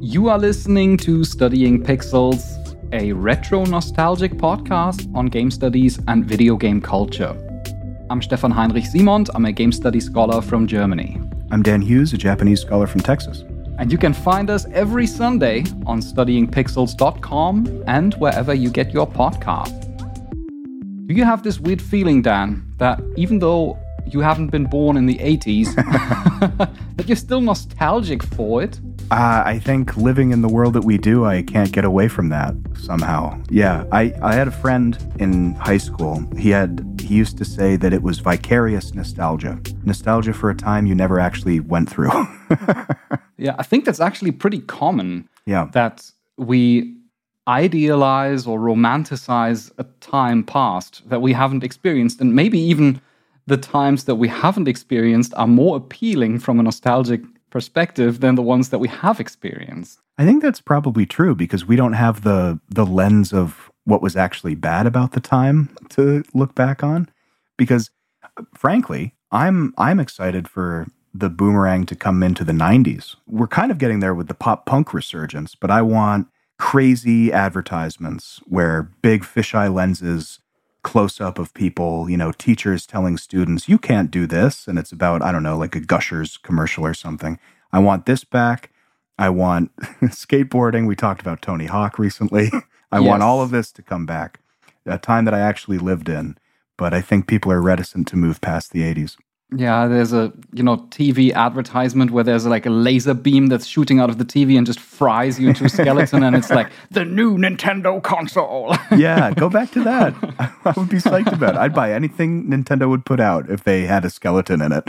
You are listening to Studying Pixels, a retro nostalgic podcast on game studies and video game culture. I'm Stefan Heinrich Simond. I'm a game study scholar from Germany. I'm Dan Hughes, a Japanese scholar from Texas. And you can find us every Sunday on studyingpixels.com and wherever you get your podcast. Do you have this weird feeling, Dan, that even though you haven't been born in the 80s, but you're still nostalgic for it? Uh, I think living in the world that we do, I can't get away from that somehow. Yeah, I, I had a friend in high school. He had he used to say that it was vicarious nostalgia, nostalgia for a time you never actually went through. yeah, I think that's actually pretty common. Yeah, that we idealize or romanticize a time past that we haven't experienced, and maybe even the times that we haven't experienced are more appealing from a nostalgic perspective than the ones that we have experienced. I think that's probably true because we don't have the the lens of what was actually bad about the time to look back on because frankly, I'm I'm excited for the boomerang to come into the 90s. We're kind of getting there with the pop punk resurgence, but I want crazy advertisements where big fisheye lenses close up of people, you know, teachers telling students, you can't do this. And it's about, I don't know, like a Gushers commercial or something. I want this back. I want skateboarding. We talked about Tony Hawk recently. I yes. want all of this to come back. A time that I actually lived in, but I think people are reticent to move past the 80s. Yeah, there's a you know TV advertisement where there's like a laser beam that's shooting out of the TV and just fries you into a skeleton, and it's like the new Nintendo console. yeah, go back to that. I would be psyched about it. I'd buy anything Nintendo would put out if they had a skeleton in it.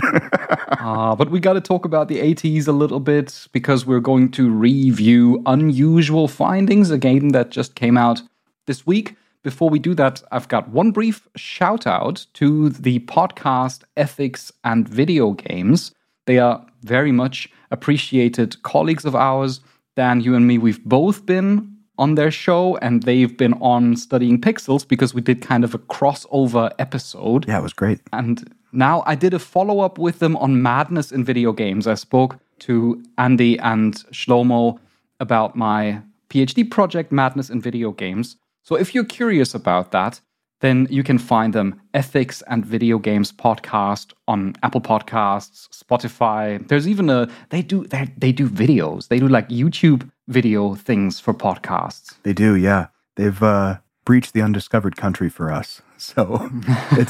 uh, but we got to talk about the 80s a little bit because we're going to review Unusual Findings, a game that just came out this week. Before we do that, I've got one brief shout out to the podcast Ethics and Video Games. They are very much appreciated colleagues of ours. Dan, you and me, we've both been on their show and they've been on studying pixels because we did kind of a crossover episode. Yeah, it was great. And now I did a follow up with them on madness in video games. I spoke to Andy and Shlomo about my PhD project, Madness in Video Games. So if you're curious about that, then you can find them ethics and video games podcast on apple podcasts spotify. There's even a they do they, they do videos. They do like youtube video things for podcasts. They do yeah. They've uh breached the undiscovered country for us. So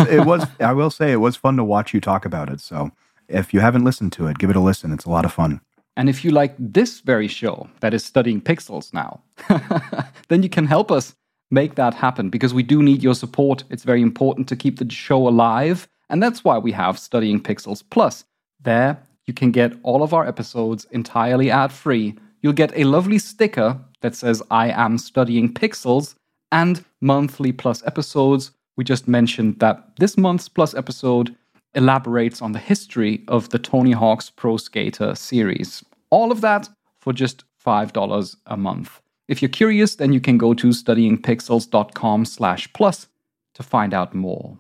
it was i will say it was fun to watch you talk about it. So if you haven't listened to it give it a listen. It's a lot of fun. And if you like this very show that is studying pixels now then you can help us make that happen because we do need your support. It's very important to keep the show alive. And that's why we have Studying Pixels Plus. There, you can get all of our episodes entirely ad free. You'll get a lovely sticker that says, I am studying pixels, and monthly plus episodes. We just mentioned that this month's plus episode elaborates on the history of the Tony Hawk's Pro Skater series. All of that for just $5 a month. If you're curious, then you can go to studyingpixels.com slash plus to find out more.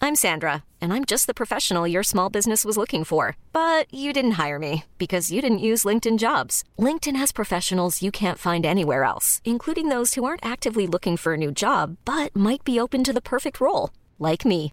I'm Sandra, and I'm just the professional your small business was looking for. But you didn't hire me because you didn't use LinkedIn jobs. LinkedIn has professionals you can't find anywhere else, including those who aren't actively looking for a new job, but might be open to the perfect role, like me.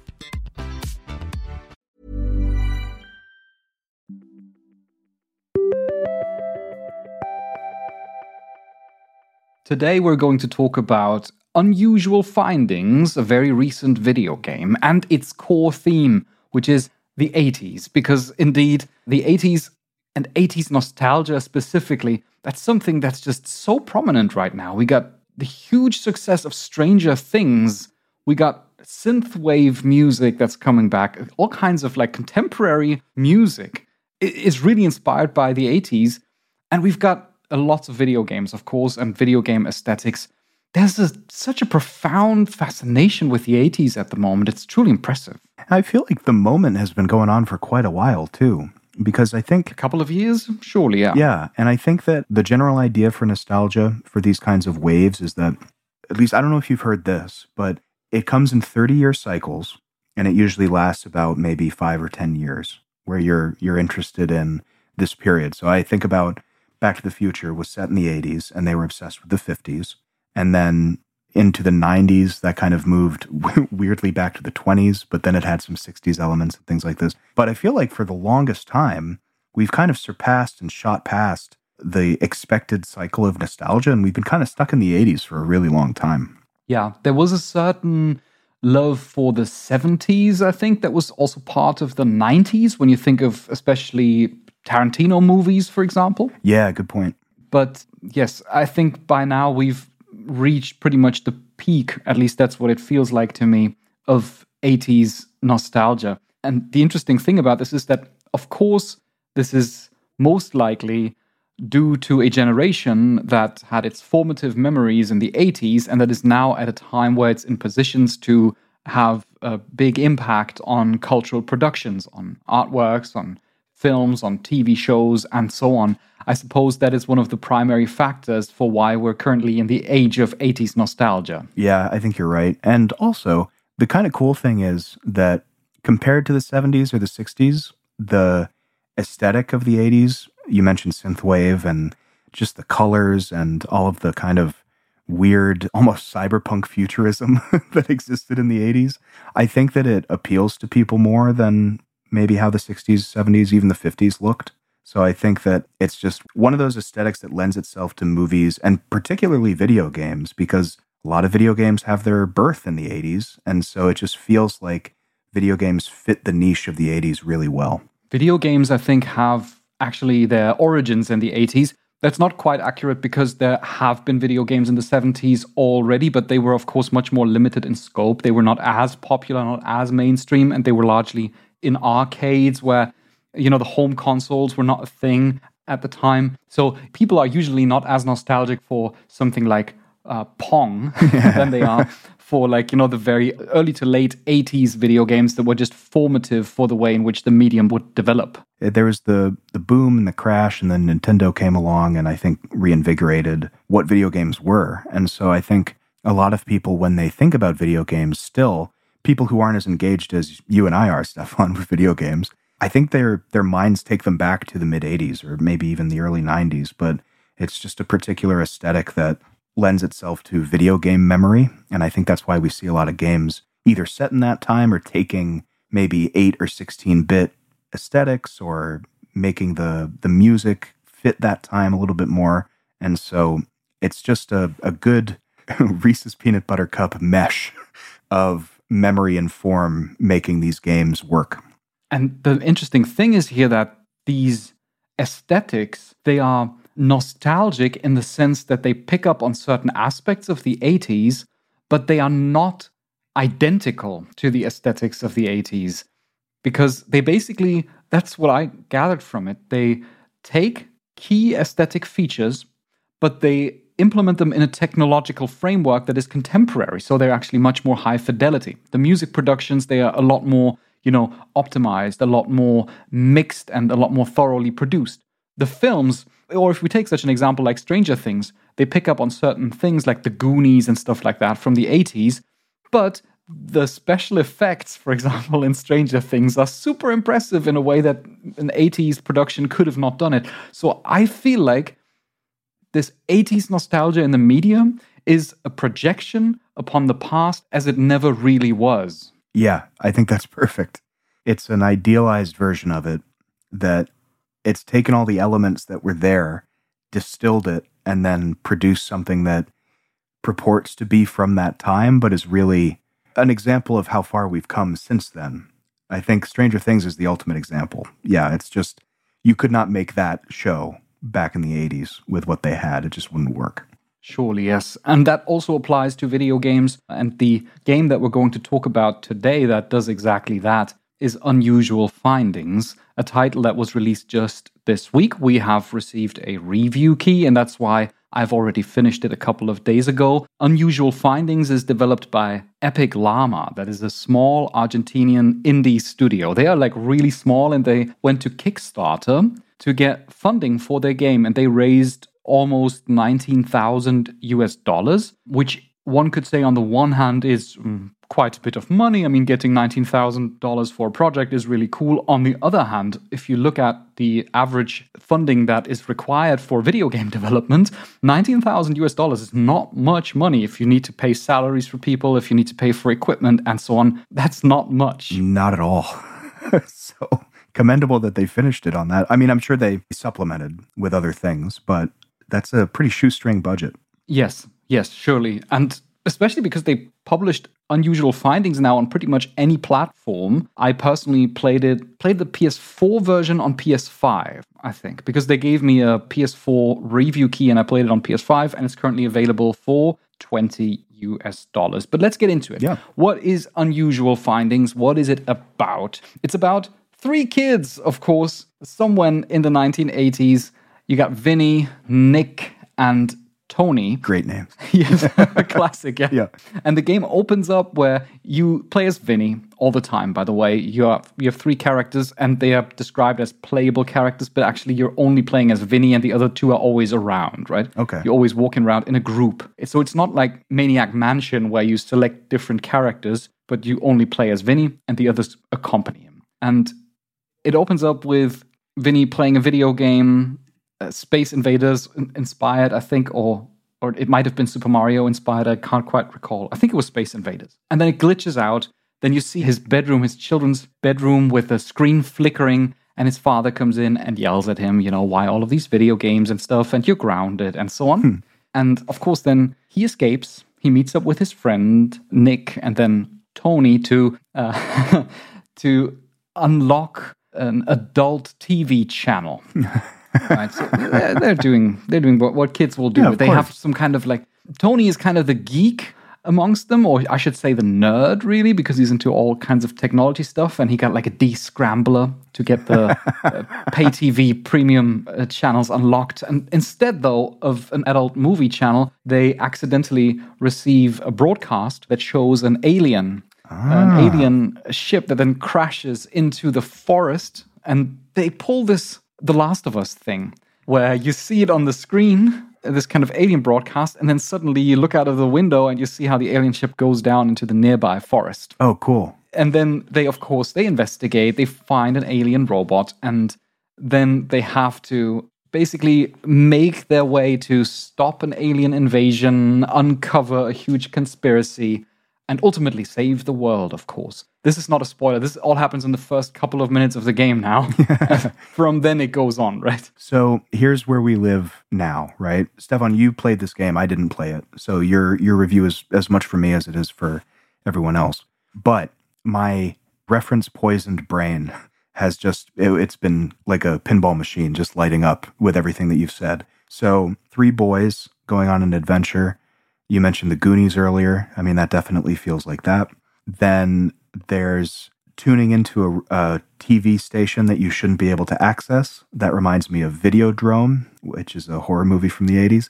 Today we're going to talk about Unusual Findings, a very recent video game, and its core theme, which is the 80s, because indeed, the 80s and 80s nostalgia specifically, that's something that's just so prominent right now. We got the huge success of Stranger Things. We got synthwave music that's coming back. All kinds of like contemporary music is really inspired by the 80s. And we've got a lot of video games, of course, and video game aesthetics. There's a, such a profound fascination with the 80s at the moment. It's truly impressive. I feel like the moment has been going on for quite a while, too because I think a couple of years, surely, yeah. Yeah, and I think that the general idea for nostalgia for these kinds of waves is that at least I don't know if you've heard this, but it comes in 30-year cycles and it usually lasts about maybe 5 or 10 years where you're you're interested in this period. So I think about Back to the Future was set in the 80s and they were obsessed with the 50s and then into the 90s that kind of moved weirdly back to the 20s but then it had some 60s elements and things like this. But i feel like for the longest time we've kind of surpassed and shot past the expected cycle of nostalgia and we've been kind of stuck in the 80s for a really long time. Yeah there was a certain love for the 70s i think that was also part of the 90s when you think of especially tarantino movies for example yeah good point but yes i think by now we've reached pretty much the peak, at least that's what it feels like to me, of 80s nostalgia. And the interesting thing about this is that, of course, this is most likely due to a generation that had its formative memories in the 80s and that is now at a time where it's in positions to have a big impact on cultural productions, on artworks, on films, on TV shows, and so on. I suppose that is one of the primary factors for why we're currently in the age of 80s nostalgia. Yeah, I think you're right. And also, the kind of cool thing is that compared to the 70s or the 60s, the aesthetic of the 80s, you mentioned synthwave and just the colors and all of the kind of weird, almost cyberpunk futurism that existed in the 80s. I think that it appeals to people more than maybe how the 60s, 70s, even the 50s looked. So I think that it's just one of those aesthetics that lends itself to movies and particularly video games because a lot of video games have their birth in the 80s. And so it just feels like video games fit the niche of the 80s really well. Video games, I think, have actually their origins in the 80s. That's not quite accurate because there have been video games in the 70s already, but they were, of course, much more limited in scope. They were not as popular, not as mainstream, and they were largely in arcades where you know, the home consoles were not a thing at the time. So people are usually not as nostalgic for something like uh, Pong than they are for like, you know, the very early to late 80s video games that were just formative for the way in which the medium would develop. Uh, there was the, the boom and the crash, and then Nintendo came along and I think reinvigorated what video games were. And so I think a lot of people, when they think about video games, still, people who aren't as engaged as you and I are, Stefan, with video games, I think their their minds take them back to the mid 80s or maybe even the early 90s, but it's just a particular aesthetic that lends itself to video game memory, and I think that's why we see a lot of games either set in that time or taking maybe 8 or 16 bit aesthetics or making the the music fit that time a little bit more. And so it's just a, a good Reese's peanut butter cup mesh of memory and form making these games work. And the interesting thing is here that these aesthetics, they are nostalgic in the sense that they pick up on certain aspects of the 80s, but they are not identical to the aesthetics of the 80s because they basically, that's what I gathered from it. They take key aesthetic features, but they implement them in a technological framework that is contemporary. So they're actually much more high fidelity. The music productions, they are a lot more you know, optimized, a lot more mixed, and a lot more thoroughly produced. The films, or if we take such an example like Stranger Things, they pick up on certain things like the Goonies and stuff like that from the 80s, but the special effects, for example, in Stranger Things are super impressive in a way that an 80s production could have not done it. So I feel like this 80s nostalgia in the medium is a projection upon the past as it never really was. Yeah, I think that's perfect. It's an idealized version of it that it's taken all the elements that were there, distilled it, and then produced something that purports to be from that time, but is really an example of how far we've come since then. I think Stranger Things is the ultimate example. Yeah, it's just you could not make that show back in the 80s with what they had. It just wouldn't work. Surely, yes. And that also applies to video games. And the game that we're going to talk about today that does exactly that is Unusual Findings, a title that was released just this week. We have received a review key, and that's why I've already finished it a couple of days ago. Unusual Findings is developed by Epic Llama, that is a small Argentinian indie studio. They are like really small and they went to Kickstarter to get funding for their game and they raised almost 19,000 US dollars, which one could say on the one hand is mm, quite a bit of money. I mean, getting $19,000 for a project is really cool. On the other hand, if you look at the average funding that is required for video game development, 19,000 US dollars is not much money if you need to pay salaries for people, if you need to pay for equipment and so on. That's not much. Not at all. so commendable that they finished it on that. I mean, I'm sure they supplemented with other things, but that's a pretty shoestring budget. Yes, yes, surely. And especially because they published unusual findings now on pretty much any platform. I personally played it played the PS4 version on PS5, I think, because they gave me a PS4 review key and I played it on PS5 and it's currently available for 20 US dollars. But let's get into it. Yeah. What is unusual findings? What is it about? It's about three kids, of course, somewhere in the 1980s. You got Vinny, Nick, and Tony. Great names. yes, classic. Yeah. Yeah. And the game opens up where you play as Vinny all the time. By the way, you have you have three characters, and they are described as playable characters, but actually you're only playing as Vinny, and the other two are always around. Right? Okay. You're always walking around in a group. So it's not like Maniac Mansion where you select different characters, but you only play as Vinny, and the others accompany him. And it opens up with Vinny playing a video game uh, Space Invaders inspired, I think, or or it might have been Super Mario inspired. I can't quite recall. I think it was Space Invaders. And then it glitches out. Then you see his bedroom, his children's bedroom, with the screen flickering. And his father comes in and yells at him, you know, why all of these video games and stuff, and you're grounded, and so on. Hmm. And of course, then he escapes. He meets up with his friend Nick and then Tony to uh, to unlock an adult TV channel. right? So they're, they're doing they're doing what, what kids will do. Yeah, they course. have some kind of like Tony is kind of the geek amongst them, or I should say the nerd, really, because he's into all kinds of technology stuff, and he got like a D scrambler to get the uh, pay TV premium uh, channels unlocked. And instead, though, of an adult movie channel, they accidentally receive a broadcast that shows an alien, an ah. alien ship that then crashes into the forest, and they pull this the Last of Us thing, where you see it on the screen, this kind of alien broadcast, and then suddenly you look out of the window and you see how the alien ship goes down into the nearby forest. Oh, cool. And then they, of course, they investigate, they find an alien robot, and then they have to basically make their way to stop an alien invasion, uncover a huge conspiracy, and ultimately save the world, of course. This is not a spoiler. This all happens in the first couple of minutes of the game now. From then it goes on, right? So here's where we live now, right? Stefan, you played this game. I didn't play it. So your your review is as much for me as it is for everyone else. But my reference poisoned brain has just it, it's been like a pinball machine just lighting up with everything that you've said. So three boys going on an adventure. You mentioned the Goonies earlier. I mean, that definitely feels like that. Then there's tuning into a, a TV station that you shouldn't be able to access. That reminds me of Videodrome, which is a horror movie from the 80s.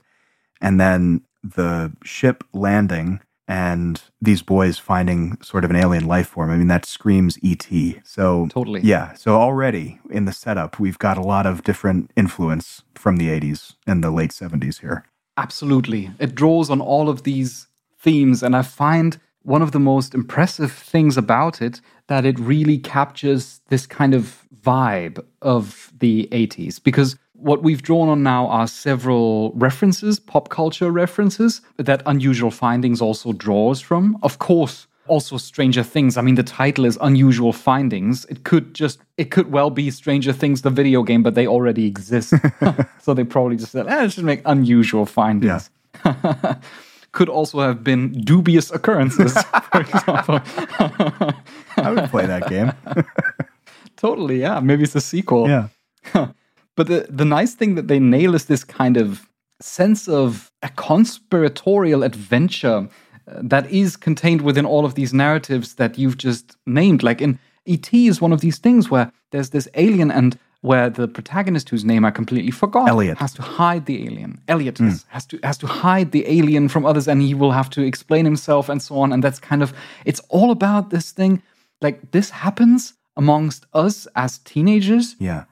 And then the ship landing and these boys finding sort of an alien life form. I mean, that screams ET. So, Totally. Yeah. So, already in the setup, we've got a lot of different influence from the 80s and the late 70s here. Absolutely. It draws on all of these themes, and I find one of the most impressive things about it that it really captures this kind of vibe of the 80s because what we've drawn on now are several references, pop culture references that Unusual Findings also draws from. Of course, also Stranger Things. I mean, the title is Unusual Findings. It could just, it could well be Stranger Things, the video game, but they already exist. so they probably just said, eh, let's just make Unusual Findings. could also have been dubious occurrences, for example. I would play that game. totally, yeah. Maybe it's a sequel. yeah. But the, the nice thing that they nail is this kind of sense of a conspiratorial adventure that is contained within all of these narratives that you've just named. Like in E.T. is one of these things where there's this alien and where the protagonist, whose name I completely forgot, Elliot. has to hide the alien. Elliot hmm. has, has to has to hide the alien from others, and he will have to explain himself and so on. And that's kind of it's all about this thing. Like this happens amongst us as teenagers, Yeah.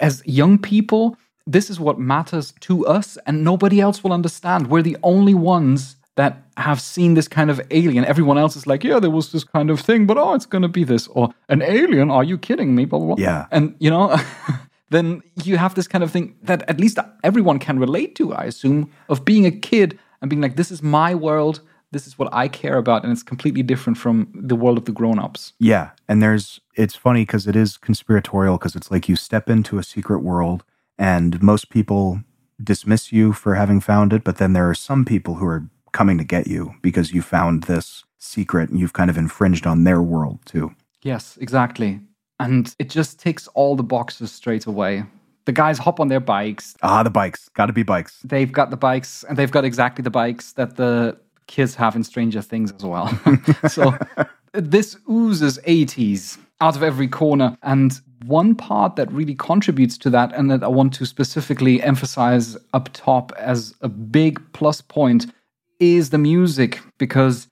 as young people, this is what matters to us, and nobody else will understand. We're the only ones that have seen this kind of alien. Everyone else is like, yeah, there was this kind of thing, but oh, it's going to be this. Or an alien, are you kidding me? Blah, blah, blah. Yeah. And, you know, then you have this kind of thing that at least everyone can relate to, I assume, of being a kid and being like, this is my world. This is what I care about. And it's completely different from the world of the grown ups. Yeah. And there's, it's funny because it is conspiratorial because it's like you step into a secret world and most people dismiss you for having found it. But then there are some people who are coming to get you because you found this secret and you've kind of infringed on their world too. Yes, exactly. And it just ticks all the boxes straight away. The guys hop on their bikes. Ah, the bikes. Got to be bikes. They've got the bikes, and they've got exactly the bikes that the kids have in Stranger Things as well. so this oozes 80s out of every corner. And one part that really contributes to that, and that I want to specifically emphasize up top as a big plus point, is the music because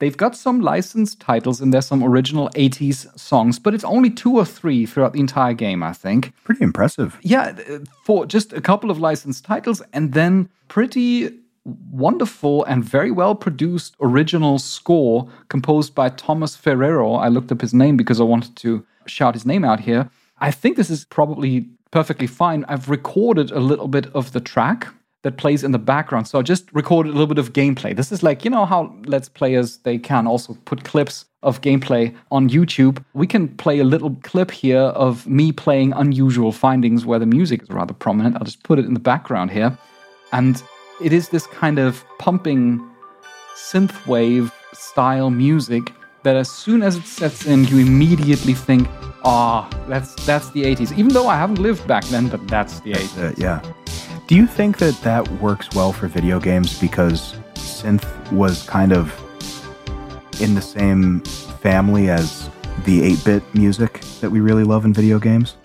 they've got some licensed titles and there's some original 80s songs, but it's only two or three throughout the entire game, I think. Pretty impressive. Yeah, uh, for just a couple of licensed titles and then pretty wonderful and very well produced original score composed by Thomas Ferrero. I looked up his name because I wanted to shout his name out here. I think this is probably perfectly fine. I've recorded a little bit of the track that plays in the background. So I just recorded a little bit of gameplay. This is like, you know how let's players they can also put clips of gameplay on YouTube. We can play a little clip here of me playing unusual findings where the music is rather prominent. I'll just put it in the background here. And it is this kind of pumping synthwave style music that as soon as it sets in, you immediately think, ah, that's that's the 80s. Even though I haven't lived back then, but that's the 80s. Uh, yeah. Do you think that that works well for video games because synth was kind of in the same family as the 8 bit music that we really love in video games?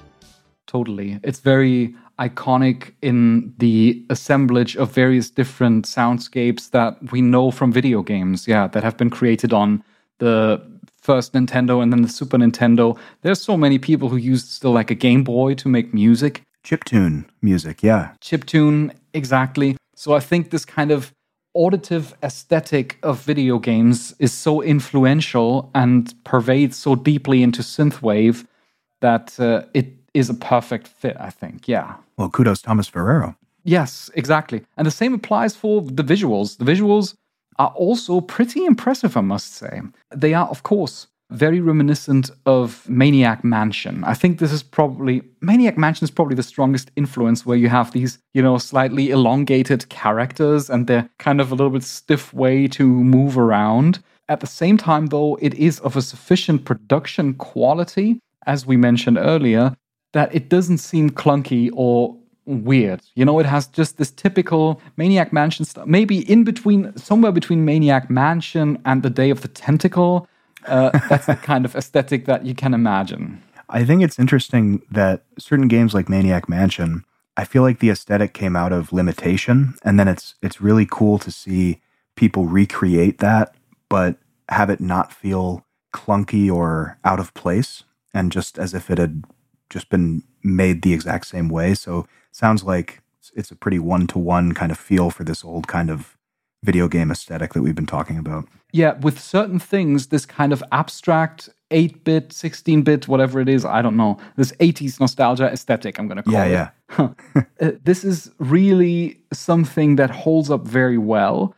Totally. It's very iconic in the assemblage of various different soundscapes that we know from video games, yeah, that have been created on the first Nintendo and then the Super Nintendo. There's so many people who use still like a Game Boy to make music. Chiptune music, yeah. Chiptune, exactly. So I think this kind of auditive aesthetic of video games is so influential and pervades so deeply into synthwave that uh, it is a perfect fit, I think. Yeah. Well, kudos Thomas Ferrero. Yes, exactly. And the same applies for the visuals. The visuals are also pretty impressive, I must say. They are, of course, very reminiscent of Maniac Mansion. I think this is probably Maniac Mansion is probably the strongest influence where you have these, you know, slightly elongated characters and they're kind of a little bit stiff way to move around. At the same time, though, it is of a sufficient production quality, as we mentioned earlier, that it doesn't seem clunky or weird. You know, it has just this typical Maniac Mansion stuff, maybe in between, somewhere between Maniac Mansion and the Day of the Tentacle. Uh, that's the kind of aesthetic that you can imagine. I think it's interesting that certain games like Maniac Mansion, I feel like the aesthetic came out of limitation, and then it's it's really cool to see people recreate that, but have it not feel clunky or out of place, and just as if it had just been made the exact same way. So sounds like it's a pretty one to one kind of feel for this old kind of video game aesthetic that we've been talking about. Yeah, with certain things, this kind of abstract 8 bit, 16 bit, whatever it is, I don't know, this 80s nostalgia aesthetic, I'm going to call Yeah, it. yeah. Uh, this is really something that holds up very well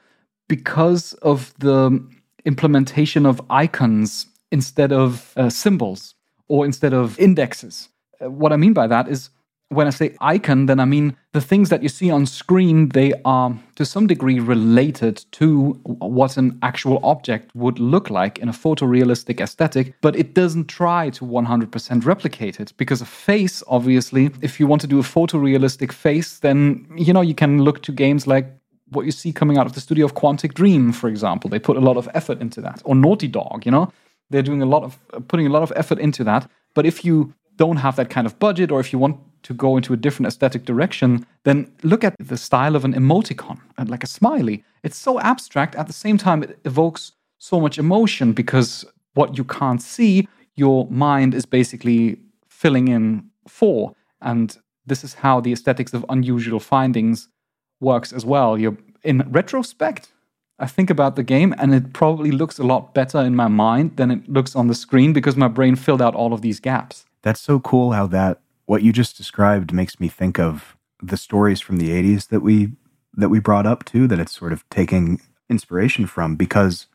because of the implementation of icons instead of uh, symbols or instead of indexes. Uh, what I mean by that is when I say icon, then I mean the things that you see on screen, they are to some degree related to what an actual object would look like in a photorealistic aesthetic, but it doesn't try to 100% replicate it because a face, obviously, if you want to do a photorealistic face, then you know you can look to games like what you see coming out of the studio of Quantic Dream, for example. They put a lot of effort into that. Or Naughty Dog, you know? They're doing a lot of putting a lot of effort into that. But if you don't have that kind of budget or if you want to go into a different aesthetic direction, then look at the style of an emoticon, uh, like a smiley. It's so abstract. At the same time, it evokes so much emotion because what you can't see, your mind is basically filling in for. And this is how the aesthetics of unusual findings works as well. You're in retrospect, I think about the game and it probably looks a lot better in my mind than it looks on the screen because my brain filled out all of these gaps. That's so cool how that what you just described makes me think of the stories from the 80s that we that we brought up too that it's sort of taking inspiration from because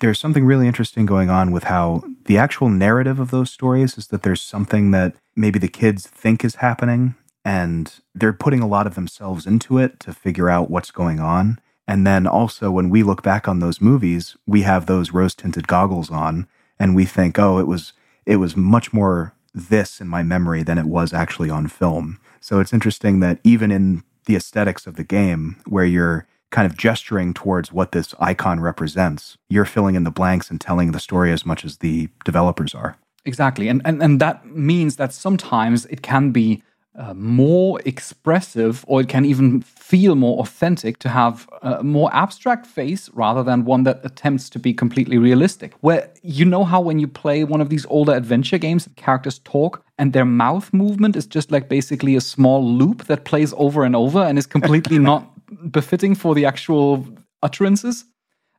there's something really interesting going on with how the actual narrative of those stories is that there's something that maybe the kids think is happening and they're putting a lot of themselves into it to figure out what's going on. And then also when we look back on those movies we have those rose tinted goggles on and we think oh it was it was much more this in my memory than it was actually on film. So it's interesting that even in the aesthetics of the game, where you're kind of gesturing towards what this icon represents, you're filling in the blanks and telling the story as much as the developers are. Exactly. And, and, and that means that sometimes it can be uh, more expressive or it can even feel more authentic to have a more abstract face rather than one that attempts to be completely realistic. Where you know how when you play one of these older adventure games, characters talk and their mouth movement is just like basically a small loop that plays over and over and is completely not befitting for the actual utterances.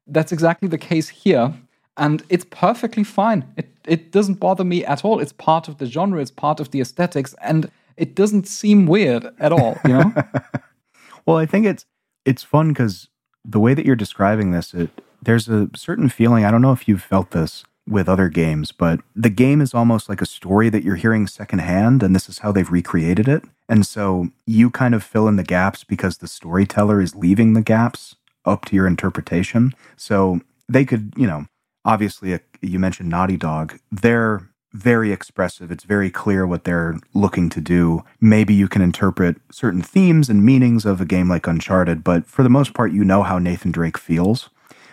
That's exactly the case here. And it's perfectly fine. It, it doesn't bother me at all. It's part of the genre, it's part of the aesthetics. And it doesn't seem weird at all, you know? well, I think it's it's fun because the way that you're describing this, it there's a certain feeling. I don't know if you've felt this with other games, but the game is almost like a story that you're hearing secondhand, and this is how they've recreated it. And so you kind of fill in the gaps because the storyteller is leaving the gaps up to your interpretation. So they could, you know, obviously, uh, you mentioned Naughty Dog. They're very expressive. It's very clear what they're looking to do. Maybe you can interpret certain themes and meanings of a game like Uncharted, but for the most part, you know how Nathan Drake feels.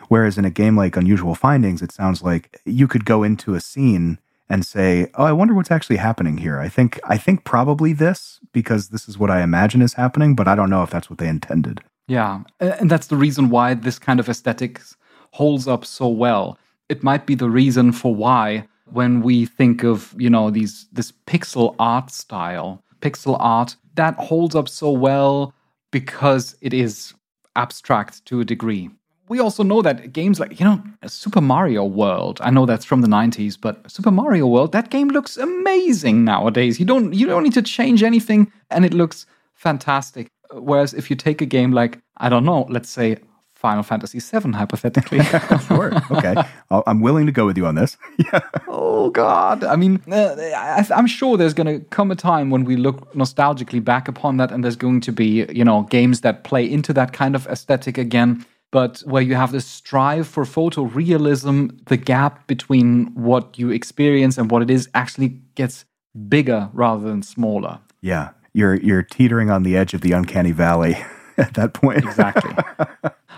Whereas in a game like Unusual Findings, it sounds like you could go into a scene and say, "Oh, I wonder what's actually happening here." I think I think probably this because this is what I imagine is happening, but I don't know if that's what they intended. Yeah, and that's the reason why this kind of aesthetics holds up so well. It might be the reason for why when we think of you know these this pixel art style pixel art that holds up so well because it is abstract to a degree. We also know that games like you know super mario world i know that's from the 90s but super mario world that game looks amazing nowadays. You don't you don't need to change anything and it looks fantastic. Whereas if you take a game like i don't know let's say Final Fantasy VII, hypothetically. sure. Okay. I'm willing to go with you on this. yeah. Oh, God. I mean, uh, I, am sure there's going to come a time when we look nostalgically back upon that, and there's going to be, you know, games that play into that kind of aesthetic again. But where you have this strive for photorealism, the gap between what you experience and what it is actually gets bigger rather than smaller. Yeah. You're, you're teetering on the edge of the uncanny valley. at that point. exactly.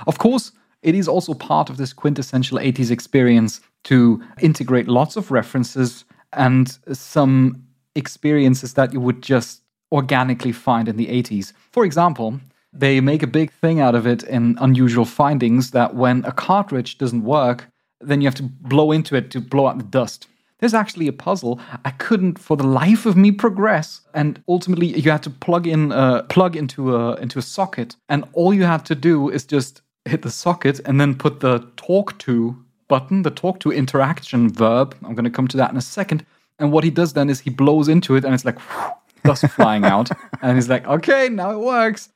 Of course, it is also part of this quintessential 80s experience to integrate lots of references and some experiences that you would just organically find in the 80s. For example, they make a big thing out of it in Unusual Findings that when a cartridge doesn't work, then you have to blow into it to blow out the dust. There's actually a puzzle I couldn't for the life of me progress, and ultimately you had to plug in a plug into a into a socket, and all you had to do is just hit the socket and then put the talk to button, the talk to interaction verb. I'm going to come to that in a second. And what he does then is he blows into it, and it's like whew, dust flying out, and he's like, okay, now it works.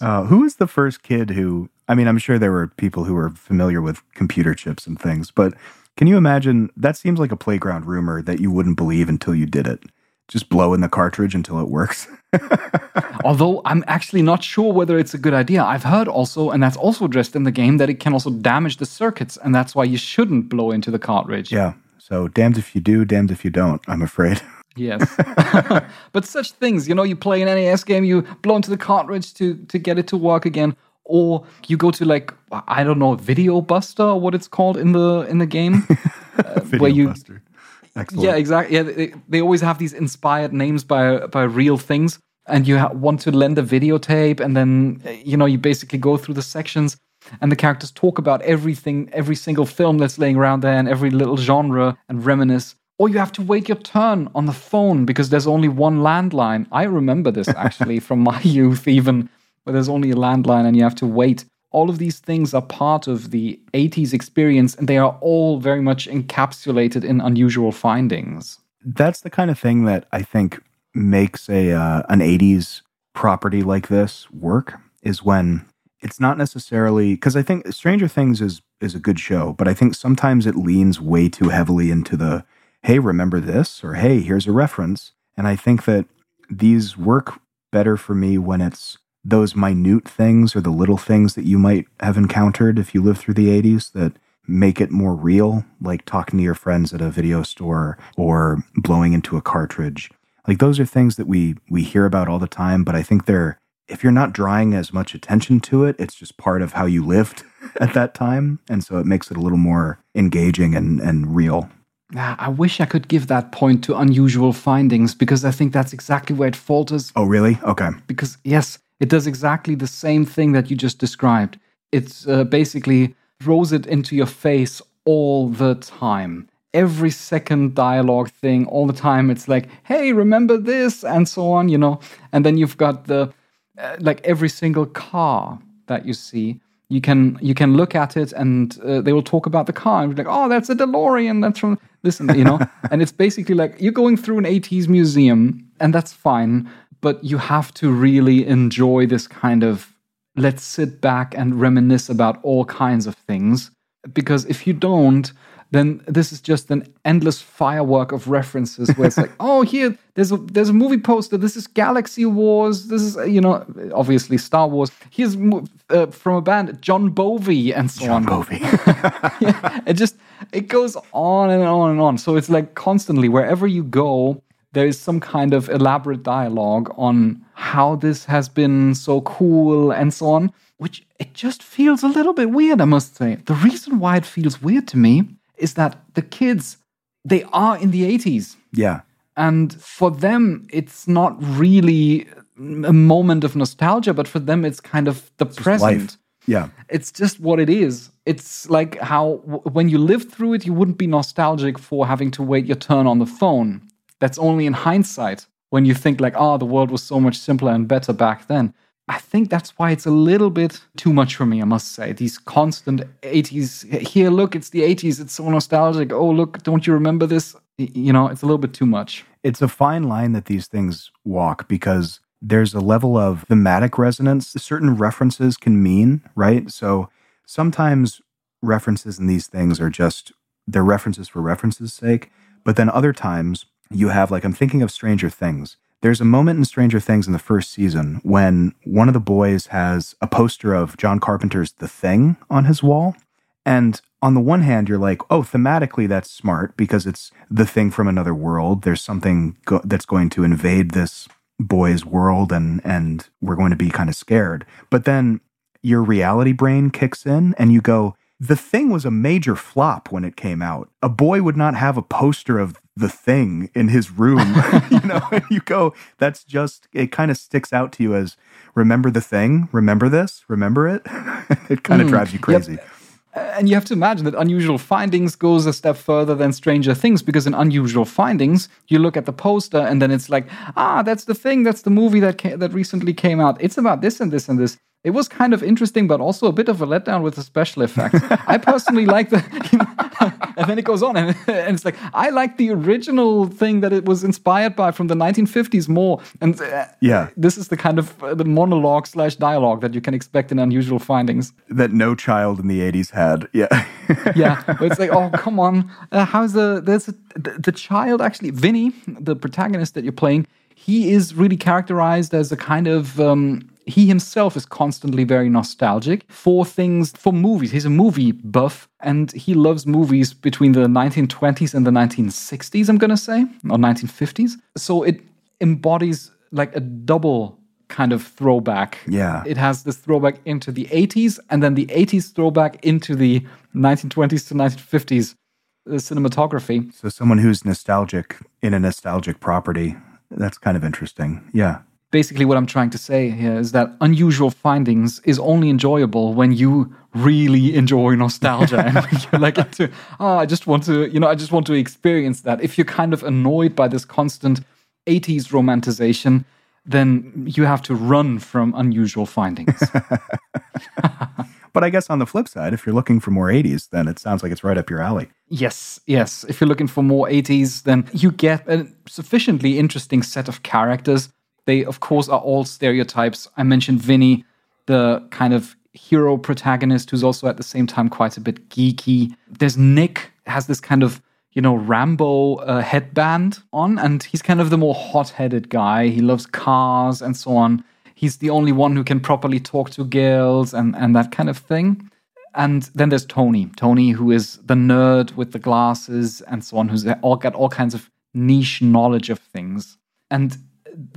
Uh, who was the first kid who? I mean, I'm sure there were people who were familiar with computer chips and things, but can you imagine? That seems like a playground rumor that you wouldn't believe until you did it. Just blow in the cartridge until it works. Although I'm actually not sure whether it's a good idea. I've heard also, and that's also addressed in the game, that it can also damage the circuits, and that's why you shouldn't blow into the cartridge. yeah. So damned if you do, damned if you don't, I'm afraid. Yes. but such things, you know, you play an NES game, you blow into the cartridge to to get it to work again, or you go to like I don't know, Video Buster or what it's called in the in the game, uh, where you Buster. Excellent. yeah exactly yeah they, they always have these inspired names by by real things and you ha- want to lend a videotape and then uh, you know you basically go through the sections and the characters talk about everything every single film that's laying around there and every little genre and reminisce or you have to wait your turn on the phone because there's only one landline i remember this actually from my youth even where there's only a landline and you have to wait all of these things are part of the 80s experience and they are all very much encapsulated in unusual findings that's the kind of thing that I think makes a uh, an 80s property like this work is when it's not necessarily because I think Stranger Things is is a good show, but I think sometimes it leans way too heavily into the hey, remember this or hey, here's a reference. And I think that these work better for me when it's those minute things or the little things that you might have encountered if you lived through the 80s that make it more real, like talking to your friends at a video store or blowing into a cartridge. Like those are things that we we hear about all the time, but I think they're if you're not drawing as much attention to it, it's just part of how you lived at that time, and so it makes it a little more engaging and and real. I wish I could give that point to unusual findings because I think that's exactly where it falters. Oh, really? Okay. Because, yes, it does exactly the same thing that you just described. It's uh, basically throws it into your face all the time. Every second dialogue thing, all the time, it's like, hey, remember this, and so on, you know. And then you've got the, uh, like, every single car that you see you can you can look at it and uh, they will talk about the car and be like oh that's a delorean that's from this and you know and it's basically like you're going through an 80s museum and that's fine but you have to really enjoy this kind of let's sit back and reminisce about all kinds of things because if you don't then this is just an endless firework of references where it's like, oh, here there's a there's a movie poster. This is Galaxy Wars. This is you know obviously Star Wars. Here's uh, from a band John Bovey and so John on. Bovey. yeah, it just it goes on and on and on. So it's like constantly wherever you go, there is some kind of elaborate dialogue on how this has been so cool and so on. Which it just feels a little bit weird, I must say. The reason why it feels weird to me is that the kids they are in the 80s yeah. and for them it's not really a moment of nostalgia but for them it's kind of the present Life. Yeah. it's just what it is it's like how w- when you lived through it you wouldn't be nostalgic for having to wait your turn on the phone that's only in hindsight when you think like oh the world was so much simpler and better back then I think that's why it's a little bit too much for me, I must say. These constant 80s, here, look, it's the 80s, it's so nostalgic. Oh, look, don't you remember this? You know, it's a little bit too much. It's a fine line that these things walk because there's a level of thematic resonance certain references can mean, right? So sometimes references in these things are just they're references for references' sake, but then other times you have like I'm thinking of Stranger Things. There's a moment in Stranger Things in the first season when one of the boys has a poster of John Carpenter's The Thing on his wall. And on the one hand, you're like, oh, thematically, that's smart because it's the thing from another world. There's something go- that's going to invade this boy's world, and and we're going to be kind of scared. But then your reality brain kicks in, and you go, the thing was a major flop when it came out. A boy would not have a poster of the thing in his room, you know. And you go, that's just it. Kind of sticks out to you as remember the thing, remember this, remember it. it kind of drives you crazy. And you have to imagine that Unusual Findings goes a step further than Stranger Things because in Unusual Findings, you look at the poster and then it's like, ah, that's the thing, that's the movie that ca- that recently came out. It's about this and this and this. It was kind of interesting, but also a bit of a letdown with the special effects. I personally like the, you know, and then it goes on, and, and, it's like I like the original thing that it was inspired by from the 1950s more. And uh, yeah, this is the kind of uh, the monologue slash dialogue that you can expect in Unusual Findings that no child in the 80s had. Yeah, yeah. It's like, oh come on, uh, how's the there's a, the, the child actually Vinny, the protagonist that you're playing. He is really characterized as a kind of um, he himself is constantly very nostalgic for things, for movies. He's a movie buff and he loves movies between the 1920s and the 1960s, I'm going to say, or 1950s. So it embodies like a double kind of throwback. Yeah. It has this throwback into the 80s and then the 80s throwback into the 1920s to 1950s uh, cinematography. So someone who's nostalgic in a nostalgic property, that's kind of interesting. Yeah basically what I'm trying to say here is that unusual findings is only enjoyable when you really enjoy nostalgia and you're like into oh I just want to you know I just want to experience that. If you're kind of annoyed by this constant 80s romanticization, then you have to run from unusual findings. but I guess on the flip side, if you're looking for more 80s, then it sounds like it's right up your alley. Yes, yes. If you're looking for more 80s, then you get a sufficiently interesting set of characters they, of course, are all stereotypes. I mentioned Vinny, the kind of hero protagonist who's also at the same time quite a bit geeky. There's Nick, has this kind of you know Rambo uh, headband on, and he's kind of the more hot-headed guy. He loves cars and so on. He's the only one who can properly talk to girls and and that kind of thing. And then there's Tony, Tony who is the nerd with the glasses and so on, who's all got all kinds of niche knowledge of things. And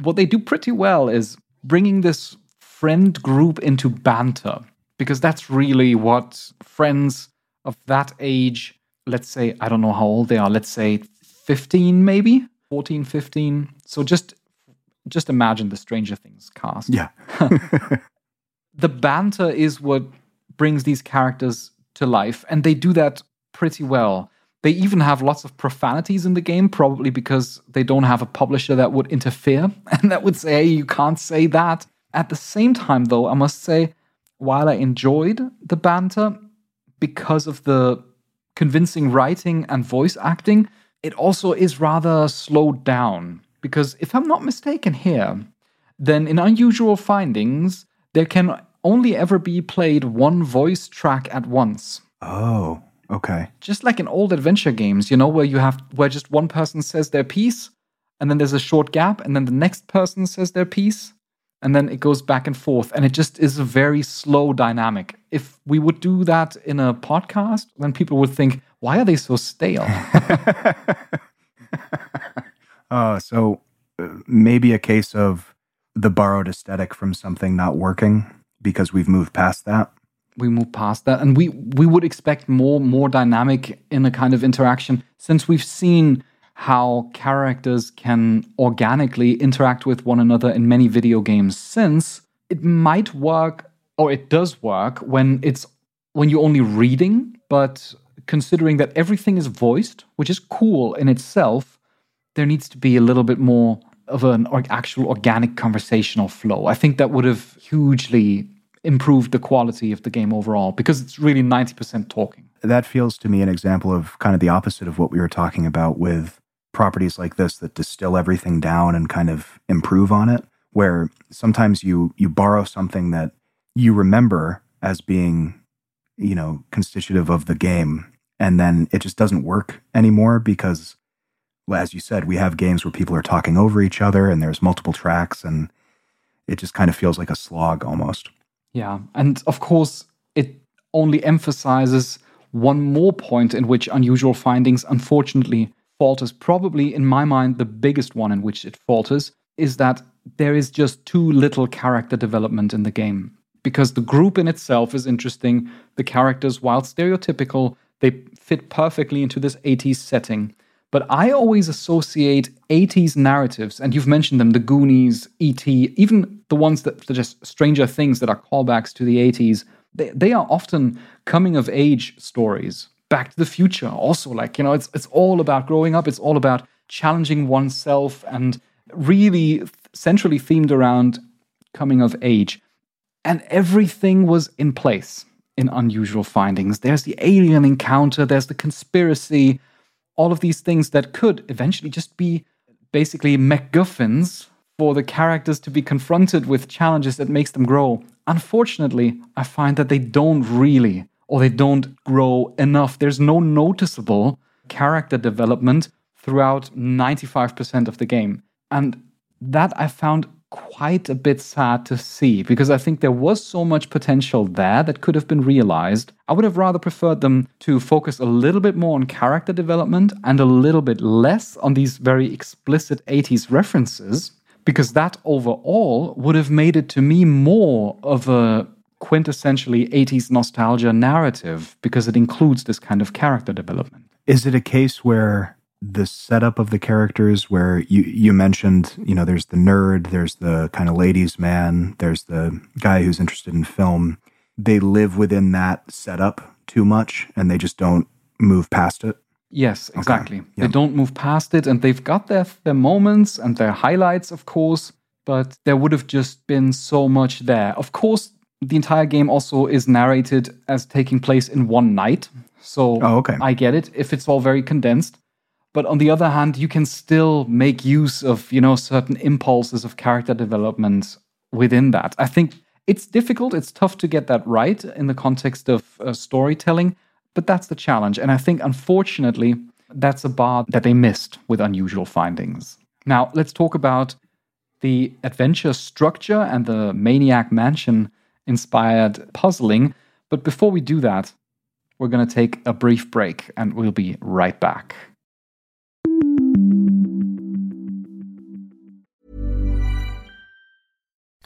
what they do pretty well is bringing this friend group into banter because that's really what friends of that age let's say i don't know how old they are let's say 15 maybe 14 15 so just just imagine the stranger things cast. Yeah. The banter is what brings these characters to life and they do that pretty well they even have lots of profanities in the game, probably because they don't have a publisher that would interfere and that would say, hey, you can't say that. At the same time, though, I must say, while I enjoyed the banter because of the convincing writing and voice acting, it also is rather slowed down. Because if I'm not mistaken here, then in Unusual Findings, there can only ever be played one voice track at once. Oh. Okay. Just like in old adventure games, you know, where you have where just one person says their piece and then there's a short gap and then the next person says their piece and then it goes back and forth and it just is a very slow dynamic. If we would do that in a podcast, then people would think, why are they so stale? uh, so uh, maybe a case of the borrowed aesthetic from something not working because we've moved past that we move past that. And we we would expect more more dynamic in a kind of interaction since we've seen how characters can organically interact with one another in many video games since it might work or it does work when it's when you're only reading but considering that everything is voiced which is cool in itself there needs to be a little bit more of an actual organic conversational flow. I think that would have hugely improved the quality of the game overall because it's really 90% talking. That feels to me an example of kind of the opposite of what we were talking about with properties like this that distill everything down and kind of improve on it where sometimes you you borrow something that you remember as being you know constitutive of the game and then it just doesn't work anymore because as you said we have games where people are talking over each other and there's multiple tracks and it just kind of feels like a slog almost yeah. And of course, it only emphasizes one more point in which unusual findings unfortunately falters. Probably, in my mind, the biggest one in which it falters is that there is just too little character development in the game. Because the group in itself is interesting, the characters, while stereotypical, they fit perfectly into this 80s setting. But I always associate 80s narratives, and you've mentioned them the Goonies, E.T., even the ones that suggest Stranger Things that are callbacks to the 80s. They, they are often coming of age stories. Back to the Future, also, like, you know, it's, it's all about growing up, it's all about challenging oneself and really centrally themed around coming of age. And everything was in place in Unusual Findings. There's the alien encounter, there's the conspiracy, all of these things that could eventually just be basically MacGuffins for the characters to be confronted with challenges that makes them grow. Unfortunately, I find that they don't really, or they don't grow enough. There's no noticeable character development throughout 95% of the game. And that I found quite a bit sad to see because I think there was so much potential there that could have been realized. I would have rather preferred them to focus a little bit more on character development and a little bit less on these very explicit 80s references because that overall would have made it to me more of a quintessentially 80s nostalgia narrative because it includes this kind of character development. Is it a case where the setup of the characters where you you mentioned you know there's the nerd there's the kind of ladies man there's the guy who's interested in film. They live within that setup too much and they just don't move past it? Yes exactly. Okay. they don't move past it and they've got their their moments and their highlights of course but there would have just been so much there. Of course the entire game also is narrated as taking place in one night so oh, okay. i get it if it's all very condensed but on the other hand you can still make use of you know certain impulses of character development within that. I think it's difficult it's tough to get that right in the context of uh, storytelling but that's the challenge. And i think unfortunately that's a bar that they missed with unusual findings. Now let's talk about the adventure structure and the maniac mansion inspired puzzling. But before we do that we're going to take a brief break and we'll be right back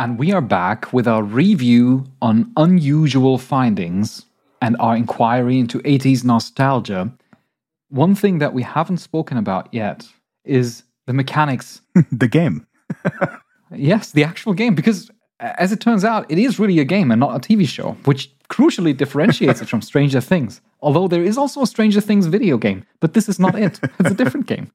And we are back with our review on unusual findings and our inquiry into 80s nostalgia. One thing that we haven't spoken about yet is the mechanics. the game. yes, the actual game, because as it turns out, it is really a game and not a TV show, which crucially differentiates it from Stranger Things. Although there is also a Stranger Things video game, but this is not it. It's a different game.